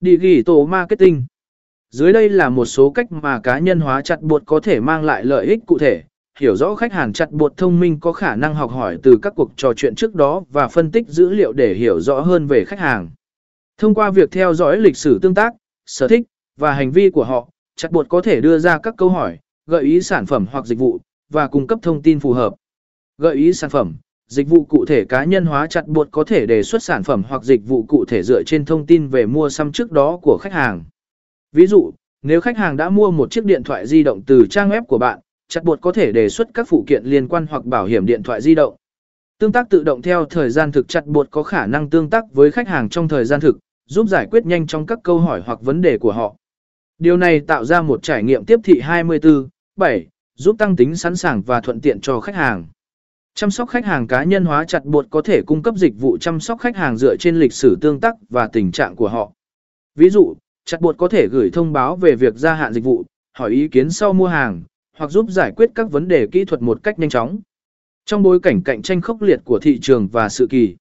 Đi ghi tổ marketing. Dưới đây là một số cách mà cá nhân hóa chặt buộc có thể mang lại lợi ích cụ thể. Hiểu rõ khách hàng chặt buộc thông minh có khả năng học hỏi từ các cuộc trò chuyện trước đó và phân tích dữ liệu để hiểu rõ hơn về khách hàng. Thông qua việc theo dõi lịch sử tương tác, sở thích và hành vi của họ, chặt buộc có thể đưa ra các câu hỏi, gợi ý sản phẩm hoặc dịch vụ và cung cấp thông tin phù hợp. Gợi ý sản phẩm, dịch vụ cụ thể cá nhân hóa chặt buộc có thể đề xuất sản phẩm hoặc dịch vụ cụ thể dựa trên thông tin về mua xăm trước đó của khách hàng. Ví dụ, nếu khách hàng đã mua một chiếc điện thoại di động từ trang web của bạn, chặt buộc có thể đề xuất các phụ kiện liên quan hoặc bảo hiểm điện thoại di động. Tương tác tự động theo thời gian thực chặt buộc có khả năng tương tác với khách hàng trong thời gian thực, giúp giải quyết nhanh trong các câu hỏi hoặc vấn đề của họ. Điều này tạo ra một trải nghiệm tiếp thị 24/7, giúp tăng tính sẵn sàng và thuận tiện cho khách hàng. Chăm sóc khách hàng cá nhân hóa chặt bột có thể cung cấp dịch vụ chăm sóc khách hàng dựa trên lịch sử tương tác và tình trạng của họ. Ví dụ, chặt bột có thể gửi thông báo về việc gia hạn dịch vụ, hỏi ý kiến sau mua hàng, hoặc giúp giải quyết các vấn đề kỹ thuật một cách nhanh chóng. Trong bối cảnh cạnh tranh khốc liệt của thị trường và sự kỳ,